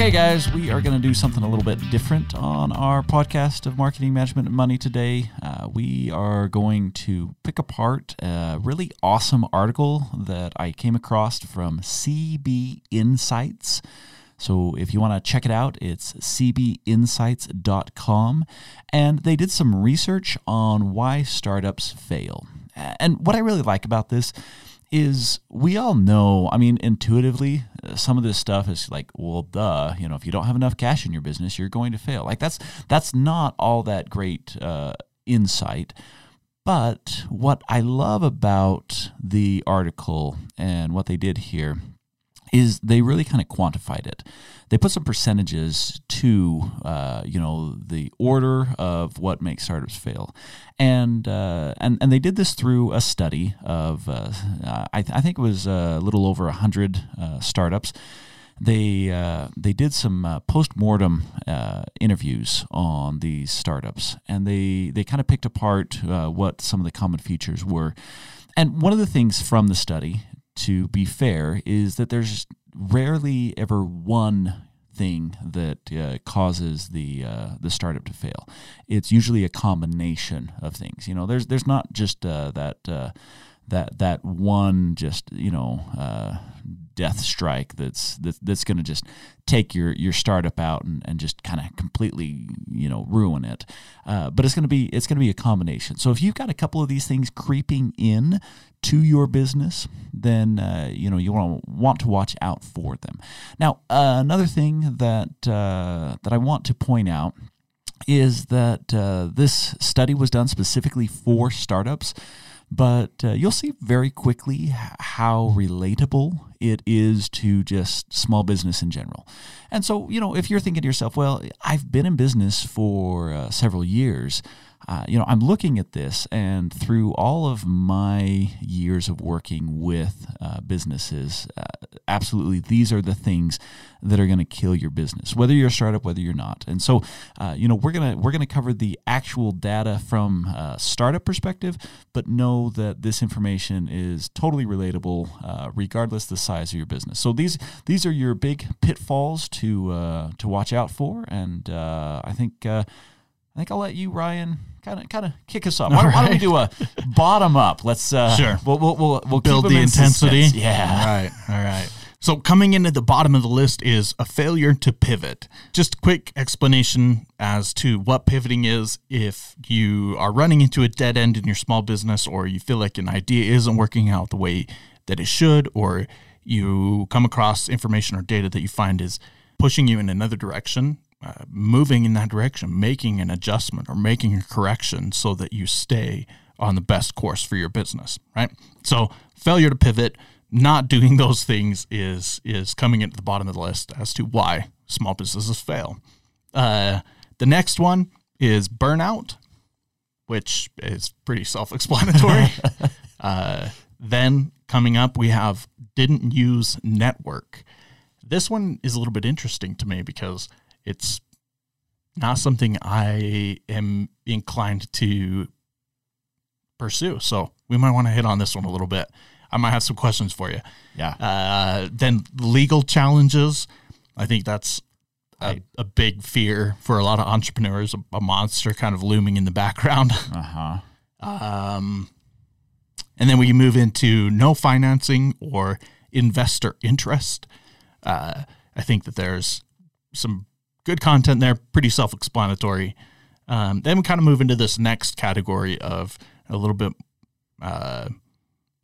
Okay, guys, we are going to do something a little bit different on our podcast of marketing management and money today. Uh, we are going to pick apart a really awesome article that I came across from CB Insights. So if you want to check it out, it's cbinsights.com. And they did some research on why startups fail. And what I really like about this is we all know, I mean, intuitively, some of this stuff is like, well, duh, you know, if you don't have enough cash in your business, you're going to fail. Like that's that's not all that great uh, insight. But what I love about the article and what they did here is they really kind of quantified it. They put some percentages to uh, you know the order of what makes startups fail, and uh, and and they did this through a study of uh, I, th- I, think it was a little over hundred uh, startups. They uh, they did some uh, post mortem interviews on these startups, and they they kind of picked apart what some of the common features were. And one of the things from the study to be fair, is that there's rarely ever one thing that uh, causes the uh, the startup to fail. It's usually a combination of things. You know, there's there's not just uh, that uh, that that one just you know uh, death strike that's that's, that's going to just take your your startup out and, and just kind of completely you know ruin it. Uh, but it's going to be it's going to be a combination. So if you've got a couple of these things creeping in to your business, then uh, you know you want to want to watch out for them. Now uh, another thing that uh, that I want to point out is that uh, this study was done specifically for startups but uh, you'll see very quickly how relatable it is to just small business in general. And so, you know, if you're thinking to yourself, well, I've been in business for uh, several years, uh, you know, I'm looking at this, and through all of my years of working with uh, businesses, uh, absolutely, these are the things that are going to kill your business, whether you're a startup, whether you're not. And so, uh, you know, we're gonna we're gonna cover the actual data from a startup perspective, but know that this information is totally relatable, uh, regardless the size of your business. So these these are your big pitfalls to uh, to watch out for, and I think. I think I'll let you, Ryan, kind of kind of kick us off. Why, right. why, don't we do a bottom up? Let's uh, sure. We'll we'll we'll, we'll build the in intensity. Suspense. Yeah. All right. All right. So coming into the bottom of the list is a failure to pivot. Just a quick explanation as to what pivoting is. If you are running into a dead end in your small business, or you feel like an idea isn't working out the way that it should, or you come across information or data that you find is pushing you in another direction uh, moving in that direction, making an adjustment or making a correction so that you stay on the best course for your business, right? So failure to pivot, not doing those things is is coming into the bottom of the list as to why small businesses fail. Uh, the next one is burnout, which is pretty self-explanatory. uh, then coming up, we have didn't use network. This one is a little bit interesting to me because it's not something I am inclined to pursue. So we might want to hit on this one a little bit. I might have some questions for you. Yeah. Uh, then legal challenges. I think that's a, a, big fear for a lot of entrepreneurs. A, a monster kind of looming in the background. Uh huh. Um, and then we move into no financing or investor interest. Uh, I think that there's some good content there, pretty self explanatory. Um, then we kind of move into this next category of a little bit, uh,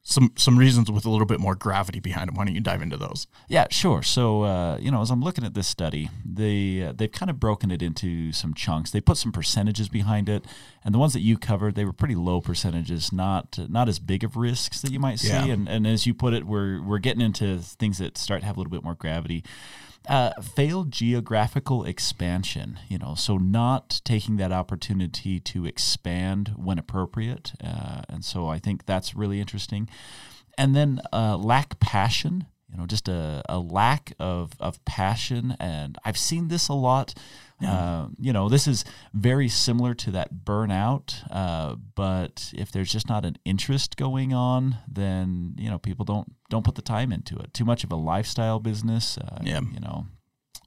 some some reasons with a little bit more gravity behind them. Why don't you dive into those? Yeah, sure. So uh, you know, as I'm looking at this study, they uh, they've kind of broken it into some chunks. They put some percentages behind it, and the ones that you covered, they were pretty low percentages, not not as big of risks that you might see. Yeah. And and as you put it, we're we're getting into things that start to have a little bit more gravity uh, failed geographical expansion, you know, so not taking that opportunity to expand when appropriate. Uh, and so I think that's really interesting. And then uh, lack passion, you know, just a, a lack of, of passion. And I've seen this a lot. Uh, you know, this is very similar to that burnout, uh, but if there's just not an interest going on, then you know people don't don't put the time into it. Too much of a lifestyle business. Uh, yeah. You know,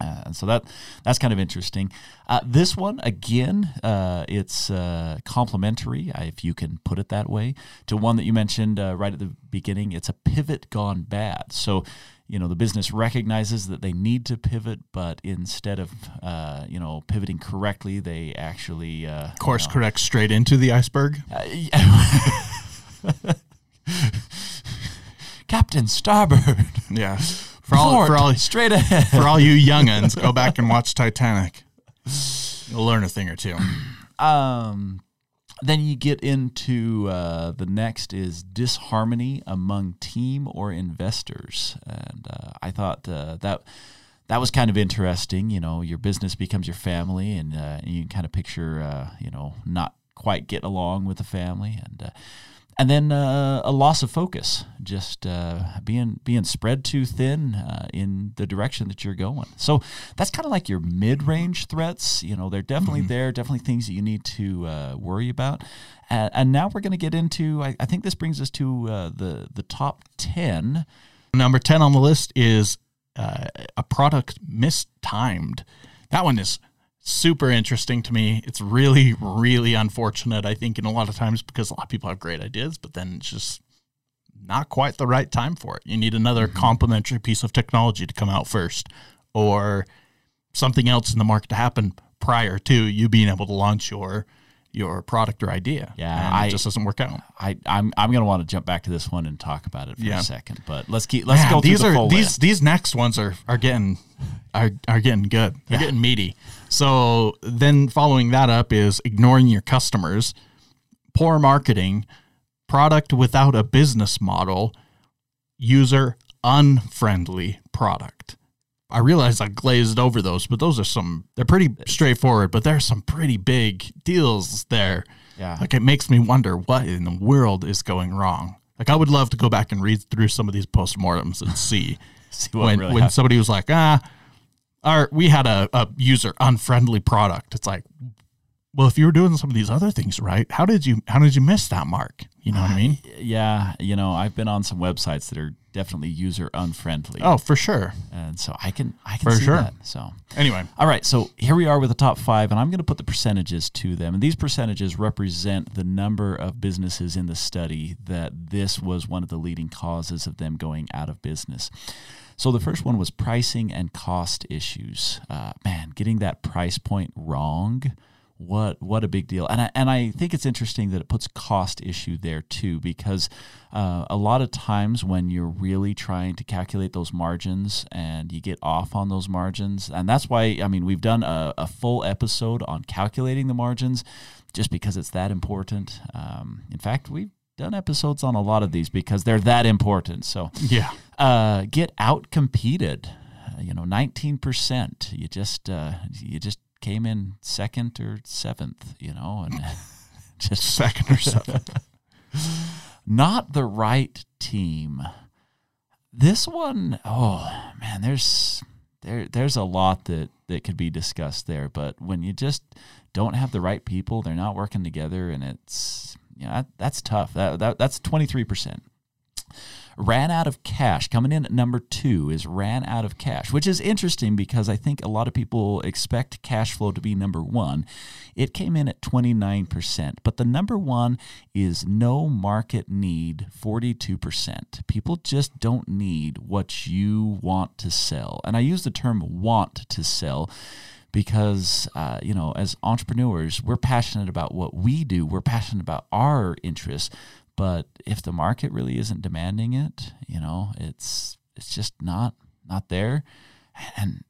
Uh, and so that that's kind of interesting. Uh, this one again, uh, it's uh, complementary, uh, if you can put it that way, to one that you mentioned uh, right at the beginning. It's a pivot gone bad. So, you know, the business recognizes that they need to pivot, but instead of you know pivoting correctly, they actually course you know, correct straight into the iceberg. Captain Starboard. Yeah. For all, for all straight ahead. For all you younguns, go back and watch Titanic. You'll learn a thing or two. Um, then you get into uh, the next is disharmony among team or investors, and uh, I thought uh, that that was kind of interesting. You know, your business becomes your family, and, uh, you can kind of picture, uh, you know, not quite getting along with the family, and uh, and then uh, a loss of focus, just uh, being being spread too thin uh, in the direction that you're going. So that's kind of like your mid-range threats. You know, they're definitely mm-hmm. there, definitely things that you need to uh, worry about. and now we're going to get into. I, I, think this brings us to uh, the the top ten. Number ten on the list is uh, a product mistimed. That one is super interesting to me. It's really, really unfortunate, I think, in a lot of times because a lot of people have great ideas, but then it's just not quite the right time for it. You need another mm-hmm. complementary piece of technology to come out first or something else in the market to happen prior to you being able to launch your your product or idea. Yeah, I, it just doesn't work out. I, I'm I'm gonna want to jump back to this one and talk about it for yeah. a second. But let's keep let's Man, go these are these list. these next ones are are getting are are getting good. They're yeah. getting meaty. So then following that up is ignoring your customers, poor marketing, product without a business model, user unfriendly product. I realize I glazed over those, but those are some they're pretty straightforward, but there's some pretty big deals there. Yeah. Like it makes me wonder what in the world is going wrong. Like I would love to go back and read through some of these postmortems and see, see when really when happened. somebody was like, ah, our we had a, a user unfriendly product. It's like, well, if you were doing some of these other things right, how did you how did you miss that mark? You know what I mean? Uh, yeah, you know, I've been on some websites that are definitely user unfriendly. Oh, for sure. And so I can I can for see sure. that. So anyway, all right. So here we are with the top five, and I'm going to put the percentages to them, and these percentages represent the number of businesses in the study that this was one of the leading causes of them going out of business. So the first one was pricing and cost issues. Uh, man, getting that price point wrong what what a big deal. And I, and I think it's interesting that it puts cost issue there too because uh, a lot of times when you're really trying to calculate those margins and you get off on those margins and that's why I mean we've done a, a full episode on calculating the margins just because it's that important. Um, in fact we've done episodes on a lot of these because they're that important. So yeah uh, get out competed uh, you know 19% you just uh, you just came in second or seventh, you know, and just second or seventh. Not the right team. This one, oh man, there's there there's a lot that that could be discussed there, but when you just don't have the right people, they're not working together, and it's yeah, that, that's tough. That, that that's twenty three percent ran out of cash. Coming in at number two is ran out of cash, which is interesting because I think a lot of people expect cash flow to be number one. It came in at 29%, but the number one is no market need, 42%. People just don't need what you want to sell. And I use the term want to sell because uh, you know as entrepreneurs we're passionate about what we do we're passionate about our interests but if the market really isn't demanding it, you know, it's it's just not not there. And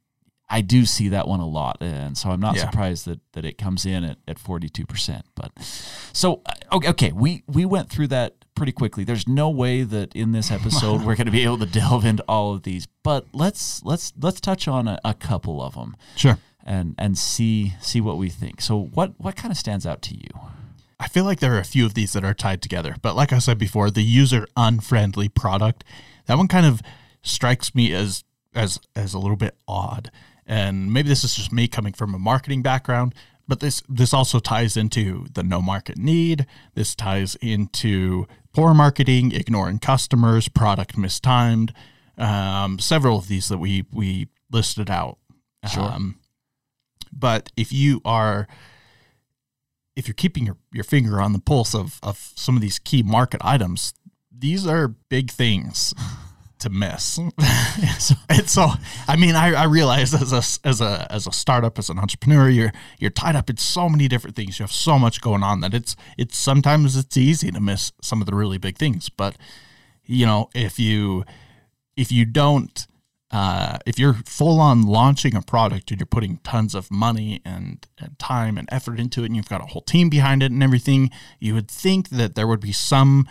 I do see that one a lot, and so I'm not yeah. surprised that that it comes in at, at 42 percent. But so uh, okay, okay, we we went through that pretty quickly. There's no way that in this episode we're going to be able to delve into all of these, but let's let's let's touch on a, a couple of them. Sure. And and see see what we think. So what what kind of stands out to you? I feel like there are a few of these that are tied together. But like I said before, the user unfriendly product, that one kind of strikes me as as as a little bit odd. And maybe this is just me coming from a marketing background, but this this also ties into the no market need. This ties into poor marketing, ignoring customers, product mistimed. Um, several of these that we we listed out. Sure. Um, but if you are if you're keeping your, your finger on the pulse of, of some of these key market items, these are big things to miss. and so, I mean, I, I realize as a, as a, as a startup, as an entrepreneur, you're, you're tied up in so many different things. You have so much going on that it's, it's sometimes it's easy to miss some of the really big things. But, you know, if you, if you don't, uh, if you're full on launching a product and you're putting tons of money and, and, time and effort into it and you've got a whole team behind it and everything, you would think that there would be some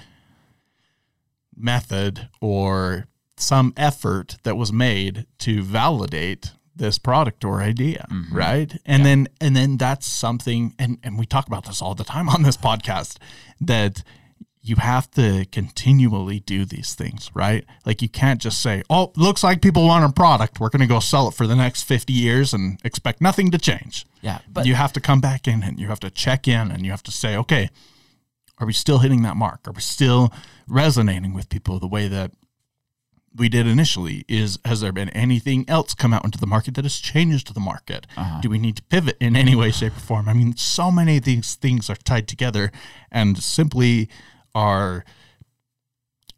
method or some effort that was made to validate this product or idea mm-hmm. right and yeah. then and then that's something and and we talk about this all the time on this podcast that you have to continually do these things, right? Like you can't just say, "Oh, looks like people want a product. We're going to go sell it for the next 50 years and expect nothing to change." Yeah, but you have to come back in and you have to check in and you have to say, "Okay, are we still hitting that mark? Are we still resonating with people the way that we did initially is has there been anything else come out into the market that has changed the market uh-huh. do we need to pivot in any way shape or form i mean so many of these things are tied together and simply are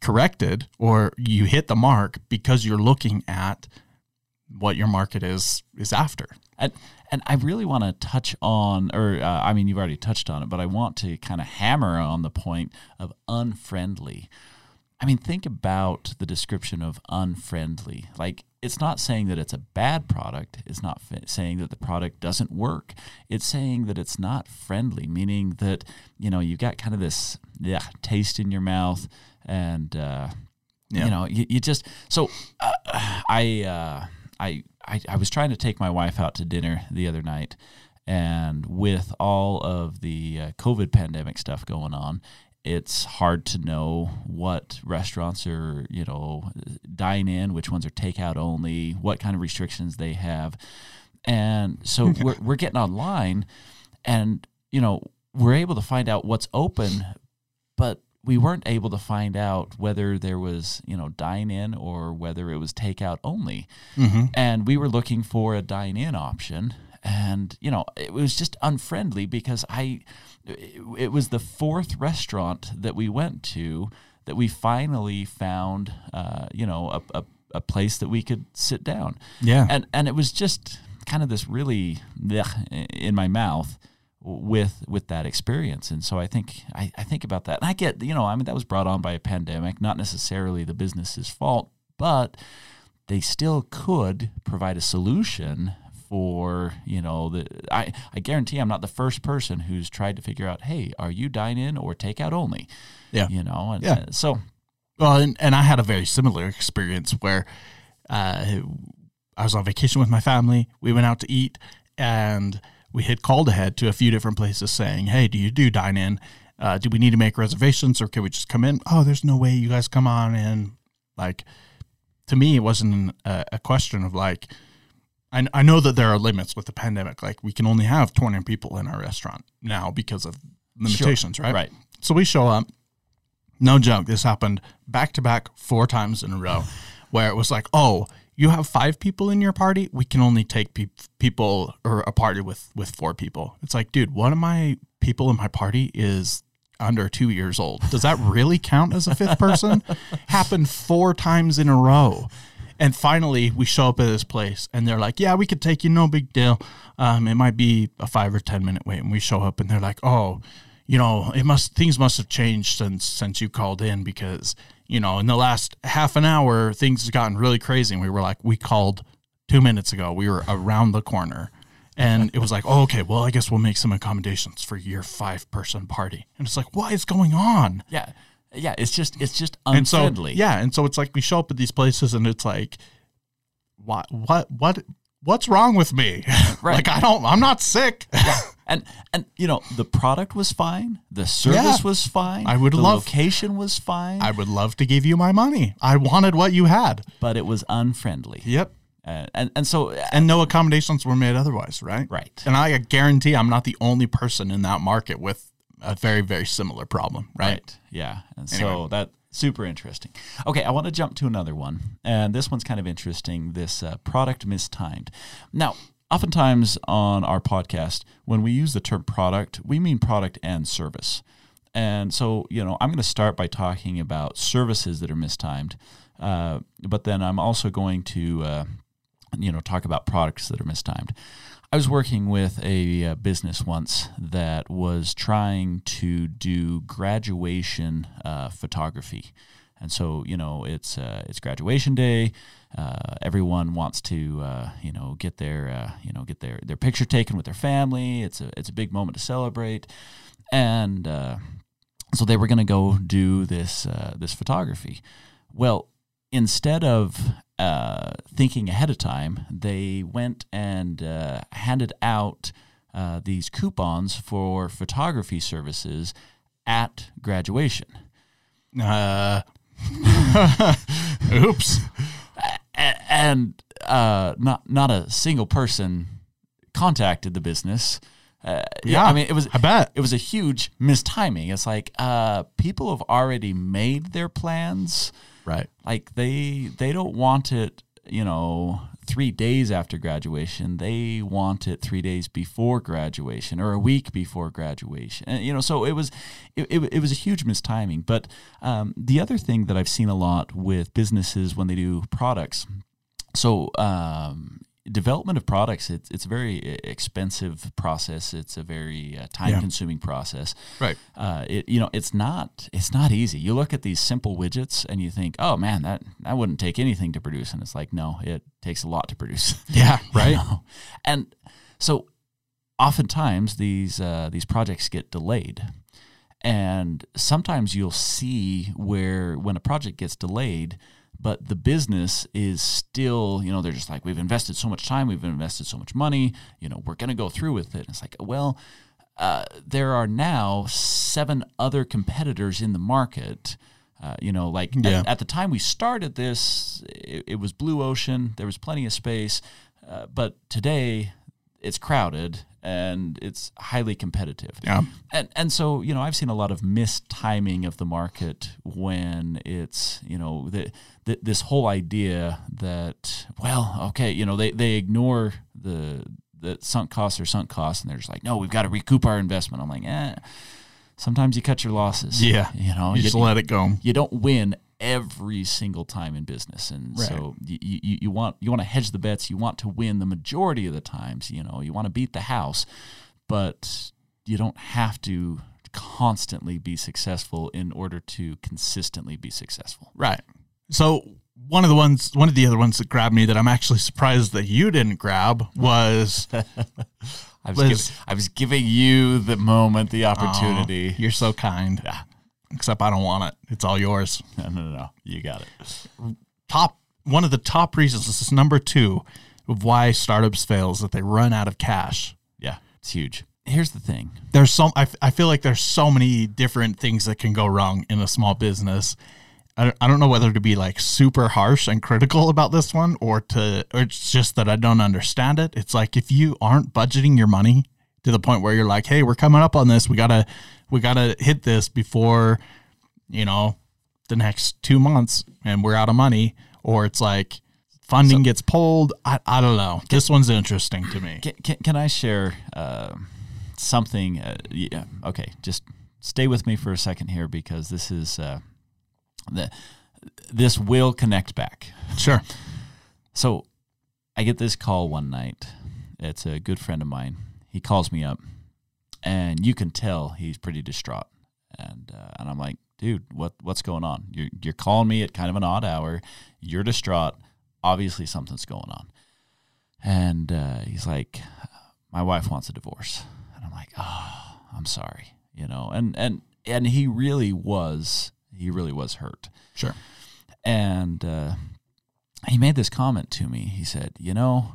corrected or you hit the mark because you're looking at what your market is is after. And and I really want to touch on, or uh, I mean, you've already touched on it, but I want to kind of hammer on the point of unfriendly. I mean, think about the description of unfriendly. Like, it's not saying that it's a bad product. It's not f- saying that the product doesn't work. It's saying that it's not friendly, meaning that, you know, you've got kind of this yeah, taste in your mouth and, uh, yeah. you know, you, you just, so uh, I, uh, I, I, I was trying to take my wife out to dinner the other night and with all of the uh, COVID pandemic stuff going on, it's hard to know what restaurants are, you know, dine in, which ones are takeout only, what kind of restrictions they have. And so we're, we're getting online and, you know, we're able to find out what's open, but we weren't able to find out whether there was, you know, dine in or whether it was takeout only. Mm-hmm. And we were looking for a dine in option. And, you know, it was just unfriendly because I, it was the fourth restaurant that we went to that we finally found, uh, you know, a, a, a, place that we could sit down. Yeah. And, and it was just kind of this really in my mouth with with that experience and so i think I, I think about that and i get you know i mean that was brought on by a pandemic not necessarily the business's fault but they still could provide a solution for you know the I, I guarantee I'm not the first person who's tried to figure out hey are you dine in or takeout only? Yeah. You know and yeah. Uh, so well and, and I had a very similar experience where uh, I was on vacation with my family. We went out to eat and we had called ahead to a few different places saying hey do you do dine in? Uh, do we need to make reservations or can we just come in? Oh there's no way you guys come on in. Like to me it wasn't a, a question of like I, I know that there are limits with the pandemic. Like we can only have 20 people in our restaurant now because of limitations, sure. right? Right. So we show up. No joke. This happened back to back four times in a row where it was like, oh, you have five people in your party. We can only take pe- people or a party with, with four people. It's like, dude, one of my people in my party is under two years old. Does that really count as a fifth person? Happened four times in a row. And finally, we show up at this place, and they're like, "Yeah, we could take you, no big deal. Um, it might be a five or ten minute wait." And we show up, and they're like, "Oh, you know, it must things must have changed since since you called in because you know, in the last half an hour, things have gotten really crazy." And we were like, "We called two minutes ago. We were around the corner." And it was like, oh, okay, well, I guess we'll make some accommodations for your five person party. And it's like, what is going on? Yeah. Yeah, it's just it's just unfriendly. And so, yeah, and so it's like we show up at these places and it's like, what what what what's wrong with me? Right. like I don't I'm not sick. Yeah. And and you know the product was fine, the service yeah. was fine. I would the love location was fine. I would love to give you my money. I wanted what you had, but it was unfriendly. Yep. Uh, and and so uh, and no accommodations were made otherwise, right? Right. And I guarantee I'm not the only person in that market with a very very similar problem, right? right. Yeah, and anyway. so that Super interesting. Okay, I want to jump to another one, and this one's kind of interesting. This uh, product mistimed. Now, oftentimes on our podcast, when we use the term product, we mean product and service. And so, you know, I'm going to start by talking about services that are mistimed, uh, but then I'm also going to, uh, you know, talk about products that are mistimed. I was working with a, uh, business once that was trying to do graduation uh, photography. And so, you know, it's uh, it's graduation day. Uh, everyone wants to, uh, you know, get their, you know, get their, their picture taken with their family. It's a it's a big moment to celebrate, and so they were going to go do this this photography. Well, instead of uh, thinking ahead of time, they went and uh, handed out uh, these coupons for photography services at graduation. Uh, oops. And uh, not not a single person contacted the business. Uh, yeah, I mean it was. I bet it was a huge mistiming. It's like uh, people have already made their plans Right. Like they they don't want it, you know, three days after graduation. They want it three days before graduation or a week before graduation. And, you know, so it was it, it, it was a huge mistiming. But um, the other thing that I've seen a lot with businesses when they do products. So um, development of products it's it's a very expensive process. It's a very uh, time consuming process. Right. Uh, it you know it's not it's not easy. You look at these simple widgets and you think oh man that that wouldn't take anything to produce. And it's like no it takes a lot to produce. Yeah right. you know? and so oftentimes these uh, these projects get delayed. And sometimes you'll see where when a project gets delayed but the business is still, you know, they're just like, we've invested so much time, we've invested so much money, you know, we're going to go through with it. And it's like, well, uh, there are now seven other competitors in the market. Uh, you know, like yeah. at, at, the time we started this, it, it, was blue ocean. There was plenty of space, uh, but today it's crowded and it's highly competitive. Yeah. And and so, you know, I've seen a lot of mistiming of the market when it's, you know, the, the, this whole idea that well, okay, you know, they they ignore the the sunk costs or sunk costs and they're just like, "No, we've got to recoup our investment." I'm like, "Eh, sometimes you cut your losses." Yeah. You know, you just let it go. You don't win every single time in business, and right. so you, you, you want you want to hedge the bets. You want to win the majority of the times. You know, you want to beat the house, but you don't have to constantly be successful in order to consistently be successful. Right. So one of the ones, one of the other ones that grabbed me that I'm actually surprised that you didn't grab was. I was, was I was giving you the moment, the opportunity. Oh, you're so kind. Yeah except I don't want it. It's all yours. No, no, no. You got it. Top one of the top reasons. This is number two of why startups fails that they run out of cash. Yeah, it's huge. Here's the thing. There's so I, I feel like there's so many different things that can go wrong in a small business. I, I don't know whether to be like super harsh and critical about this one or to or it's just that I don't understand it. It's like if you aren't budgeting your money to the point where you're like, "Hey, we're coming up on this. We got to we got to hit this before, you know, the next two months and we're out of money. Or it's like funding so, gets pulled. I, I don't know. Can, this one's interesting to me. Can, can, can I share uh, something? Uh, yeah, okay, just stay with me for a second here because this is uh, the this will connect back. Sure. So I get this call one night. It's a good friend of mine. He calls me up and you can tell he's pretty distraught. And uh, and I'm like, dude, what what's going on? You're you're calling me at kind of an odd hour. You're distraught. Obviously, something's going on. And uh, he's like, my wife wants a divorce. And I'm like, oh, I'm sorry, you know. And and and he really was he really was hurt. Sure. And uh, he made this comment to me. He said, you know,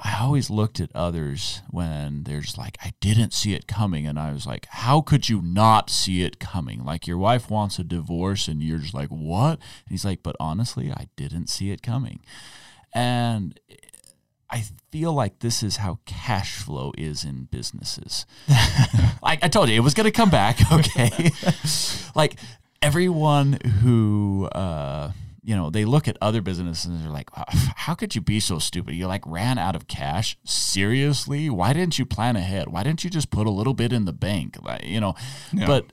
I always looked at others when there's like, I didn't see it coming. And I was like, how could you not see it coming? Like, your wife wants a divorce, and you're just like, what? And he's like, but honestly, I didn't see it coming. And I feel like this is how cash flow is in businesses. like I told you, it was going to come back. Okay. like, everyone who uh, you know they look at other businesses and they're like, "How could you be so stupid? You like ran out of cash. Seriously? Why didn't you plan ahead? Why didn't you just put a little bit in the bank? Like, you know." Yeah. But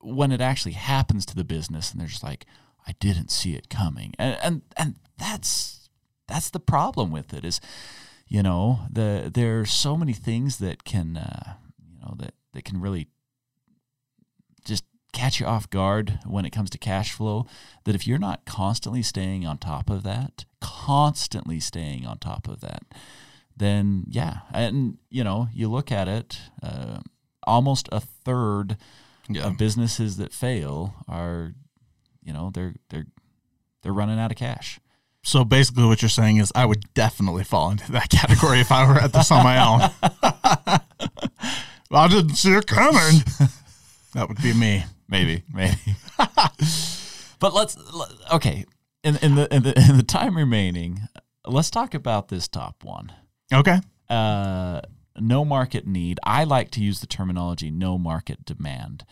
when it actually happens to the business, and they're just like, "I didn't see it coming," and and and that's that's the problem with it is, you know, the there are so many things that can, uh, you know, that that can really catch you off guard when it comes to cash flow that if you're not constantly staying on top of that constantly staying on top of that then yeah and you know you look at it uh, almost a third Yeah. of businesses that fail are you know they're they're they're running out of cash So basically, what you're saying is, I would definitely fall into that category if I were at this on my own. I didn't see it coming. That would be me. Maybe maybe but let's okay in, in the in the in the time remaining let's talk about this top one Okay. uh, no market need. I like to use the terminology no market demand.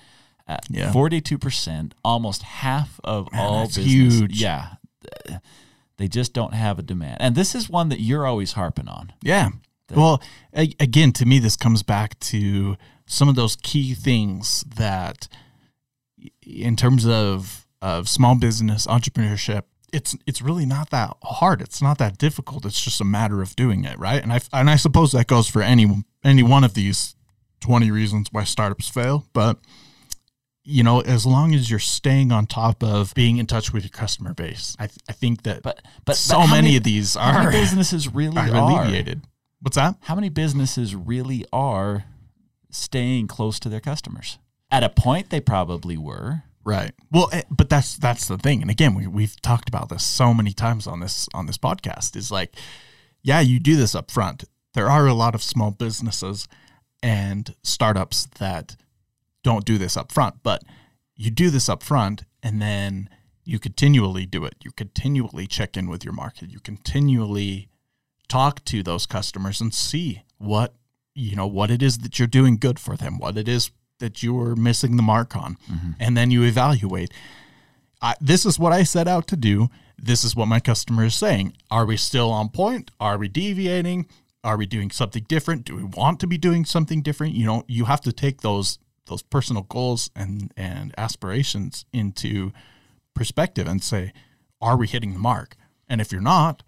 Uh, Yeah. Forty-two percent, almost half of Man, all that's business. huge. Yeah, they just don't have a demand, and this is one that you're always harping on. Yeah. Well, a- again, to me, this comes back to some of those key things that, in terms of of small business entrepreneurship, it's it's really not that hard. It's not that difficult. It's just a matter of doing it, right? And I and I suppose that goes for any any one of these twenty reasons why startups fail. But you know, as long as you're staying on top of being in touch with your customer base, I th- I think that But but so but how many, of these how many are, businesses really are are. alleviated. What's that? How many businesses really are staying close to their customers? At a point, they probably were. Right. Well, eh, but that's that's the thing. And again, we we've talked about this so many times on this on this podcast. Is like, yeah, you do this up front. There are a lot of small businesses and startups that don't do this up front, but you do this up front and then you continually do it. You continually check in with your market. You continually talk to those customers and see what you know what it is that you're doing good for them, what it is that you're missing the mark on, mm-hmm. and then you evaluate. I, this is what I set out to do. This is what my customer is saying. Are we still on point? Are we deviating? Are we doing something different? Do we want to be doing something different? You know, you have to take those those personal goals and and aspirations into perspective and say, are we hitting the mark? And if you're not,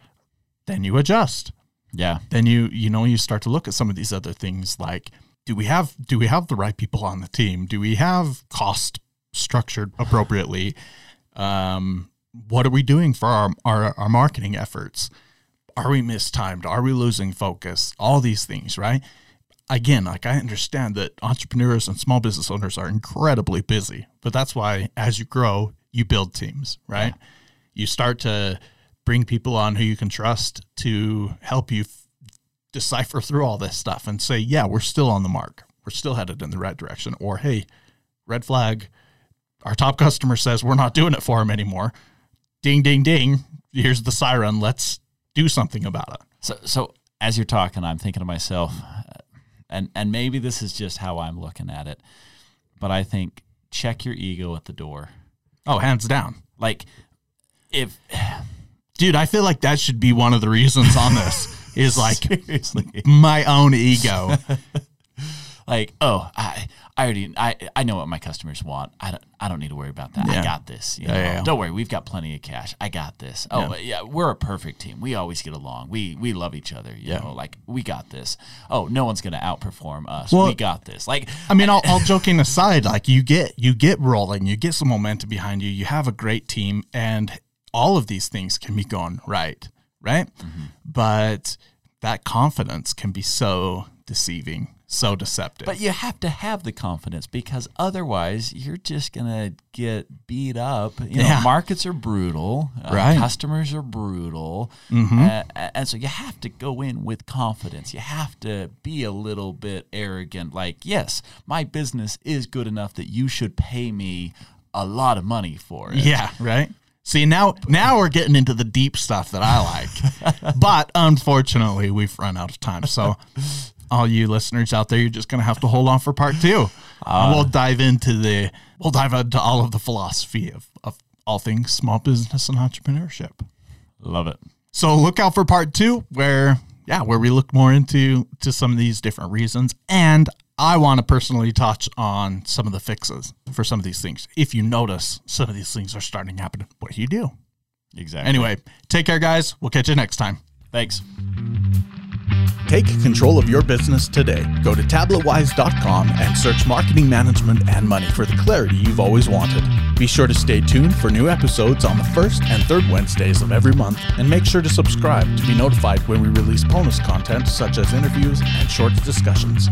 then you adjust Yeah. then you you know you start to look at some of these other things like do we have do we have the right people on the team? Do we have cost structured appropriately? Um, what are we doing for our, our our marketing efforts? Are we mistimed? Are we losing focus? All these things right? Again like i understand that entrepreneurs and small business owners are incredibly busy but that's why as you grow you build teams right? You start to bring people on who you can trust to help you decipher through all this stuff and say, yeah, we're still on the mark. We're still headed in the right direction. Or, hey, red flag, our top customer says we're not doing it for him anymore. Ding, ding, ding. Here's the siren. Let's do something about it. So, so as you're talking, I'm thinking to myself, uh, and and maybe this is just how I'm looking at it, but I think check your ego at the door. Oh, hands down. Like, if Dude, I feel like that should be one of the reasons on this is like seriously, my own ego. like, oh, I I already I I know what my customers want. I don't I don't need to worry about that. Yeah. I got this. You Yeah, know? yeah, yeah. Don't worry, we've got plenty of cash. I got this. Oh yeah, we're a perfect team. We always get along. We we love each other. You Yeah. know, like we got this. Oh, no one's gonna outperform us. Well- we got this. Like I mean, all, all joking aside, like you get you get rolling, you get some momentum behind you, you have a great team, and all of these things can be going right, right? But that confidence can be so deceiving, so deceptive. But you have to have the confidence because otherwise you're just gonna get beat up. You know, Yeah. markets are brutal, uh, Right. Mm-hmm. Customers are brutal, uh, and so you have to go in with confidence. You have to be a little bit arrogant. Like, yes, my business is good enough that you should pay me a lot of money for it. yeah, right. See now, now we're getting into the deep stuff that I like, but unfortunately, we've run out of time. So, all you listeners out there, you're just going to have to hold on for part two. Uh, we'll dive into the, we'll dive into all of the philosophy of, of all things small business and entrepreneurship. Love it. So look out for part two, where yeah, where we look more into to some of these different reasons, and I want to personally touch on some of the fixes for some of these things. If you notice some of these things are starting to happen, what do you do? Exactly. Anyway, take care, guys. We'll catch you next time. Thanks. Take control of your business today. Go to tabletwise.com and search marketing management and money for the clarity you've always wanted. Be sure to stay tuned for new episodes on the first and third Wednesdays of every month, and make sure to subscribe to be notified when we release bonus content such as interviews and short discussions.